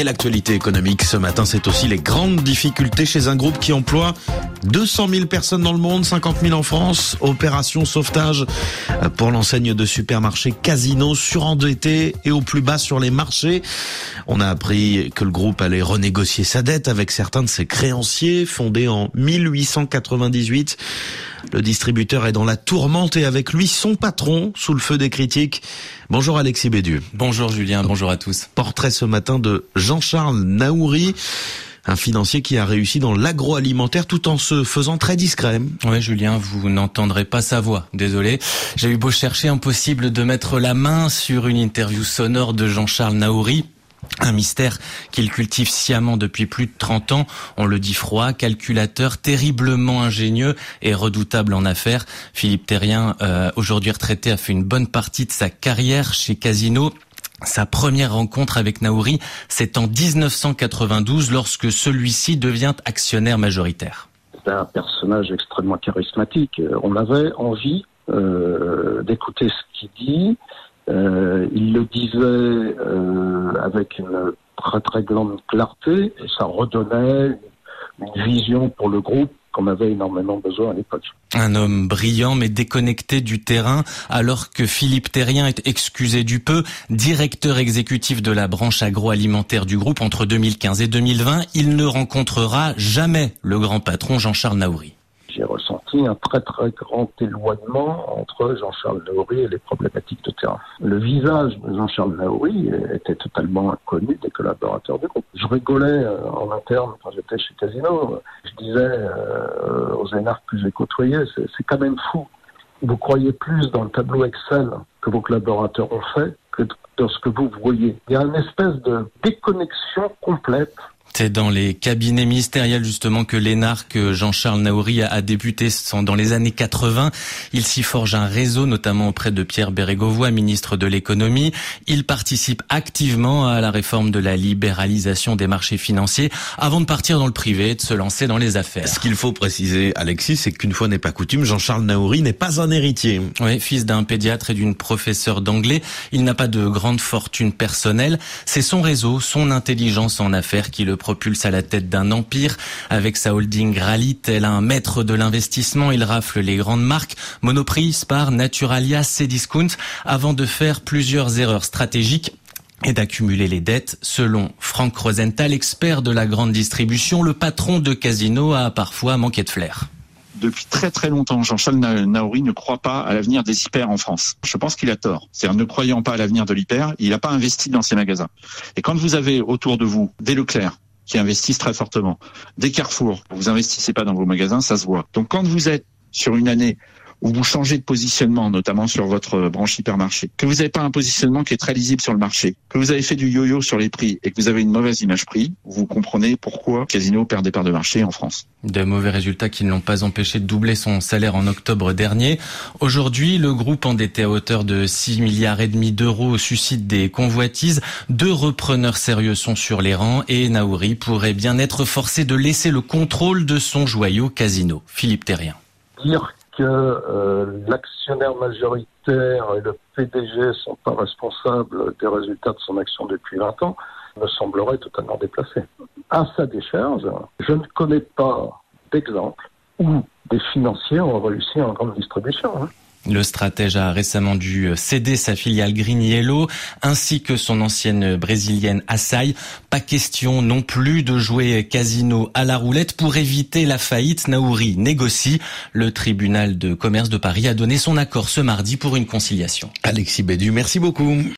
Et l'actualité économique ce matin, c'est aussi les grandes difficultés chez un groupe qui emploie 200 000 personnes dans le monde, 50 000 en France. Opération sauvetage pour l'enseigne de supermarché Casino surendetté et au plus bas sur les marchés. On a appris que le groupe allait renégocier sa dette avec certains de ses créanciers, fondé en 1898. Le distributeur est dans la tourmente et avec lui son patron sous le feu des critiques. Bonjour Alexis Bédu. Bonjour Julien, bonjour à tous. Portrait ce matin de Jean-Charles Naouri un financier qui a réussi dans l'agroalimentaire tout en se faisant très discret. Oui, Julien, vous n'entendrez pas sa voix. Désolé. J'ai eu beau chercher, impossible de mettre la main sur une interview sonore de Jean-Charles Naouri. Un mystère qu'il cultive sciemment depuis plus de 30 ans. On le dit froid, calculateur, terriblement ingénieux et redoutable en affaires. Philippe Terrien, euh, aujourd'hui retraité, a fait une bonne partie de sa carrière chez Casino. Sa première rencontre avec Naouri, c'est en 1992 lorsque celui-ci devient actionnaire majoritaire. C'est un personnage extrêmement charismatique. On avait envie euh, d'écouter ce qu'il dit, euh, il le disait euh, avec une très très grande clarté et ça redonnait une vision pour le groupe qu'on avait énormément besoin à l'époque. Un homme brillant mais déconnecté du terrain, alors que Philippe Terrien est excusé du peu, directeur exécutif de la branche agroalimentaire du groupe entre 2015 et 2020, il ne rencontrera jamais le grand patron Jean-Charles Naouri j'ai ressenti un très très grand éloignement entre Jean-Charles Naouri et les problématiques de terrain. Le visage de Jean-Charles Naouri était totalement inconnu des collaborateurs du groupe. Je rigolais euh, en interne quand j'étais chez Casino. Je disais euh, aux énarques que j'ai côtoyés, c'est quand même fou. Vous croyez plus dans le tableau Excel que vos collaborateurs ont fait que dans ce que vous voyez. Il y a une espèce de déconnexion complète c'est dans les cabinets ministériels justement que l'énarque Jean-Charles Naouri a, débuté dans les années 80. Il s'y forge un réseau, notamment auprès de Pierre Bérégovoy, ministre de l'économie. Il participe activement à la réforme de la libéralisation des marchés financiers avant de partir dans le privé et de se lancer dans les affaires. Ce qu'il faut préciser, Alexis, c'est qu'une fois n'est pas coutume, Jean-Charles Naouri n'est pas un héritier. Oui, fils d'un pédiatre et d'une professeure d'anglais, il n'a pas de grande fortune personnelle. C'est son réseau, son intelligence en affaires qui le propulse à la tête d'un empire. Avec sa holding Rally, tel un maître de l'investissement, il rafle les grandes marques, Monoprix, Spar, Naturalia, Cdiscount, avant de faire plusieurs erreurs stratégiques et d'accumuler les dettes. Selon Franck Rosenthal, expert de la grande distribution, le patron de Casino a parfois manqué de flair depuis très très longtemps, Jean-Charles Naouri ne croit pas à l'avenir des hyper en France. Je pense qu'il a tort. C'est-à-dire, ne croyant pas à l'avenir de l'hyper, il n'a pas investi dans ses magasins. Et quand vous avez autour de vous des Leclerc, qui investissent très fortement. Des Carrefour, vous investissez pas dans vos magasins, ça se voit. Donc quand vous êtes sur une année où vous changez de positionnement, notamment sur votre branche hypermarché, que vous n'avez pas un positionnement qui est très lisible sur le marché, que vous avez fait du yo-yo sur les prix et que vous avez une mauvaise image prix, vous comprenez pourquoi Casino perd des parts de marché en France. De mauvais résultats qui ne l'ont pas empêché de doubler son salaire en octobre dernier. Aujourd'hui, le groupe endetté à hauteur de 6 milliards et demi d'euros suscite des convoitises. Deux repreneurs sérieux sont sur les rangs et Naouri pourrait bien être forcé de laisser le contrôle de son joyau casino. Philippe Terrien euh, l'actionnaire majoritaire et le PDG sont pas responsables des résultats de son action depuis 20 ans me semblerait totalement déplacé. À sa décharge, je ne connais pas d'exemple où des financiers ont réussi en grande distribution. Hein. Le stratège a récemment dû céder sa filiale Green Yellow ainsi que son ancienne brésilienne Assai. Pas question non plus de jouer casino à la roulette pour éviter la faillite. Naouri négocie. Le tribunal de commerce de Paris a donné son accord ce mardi pour une conciliation. Alexis Bédu, merci beaucoup.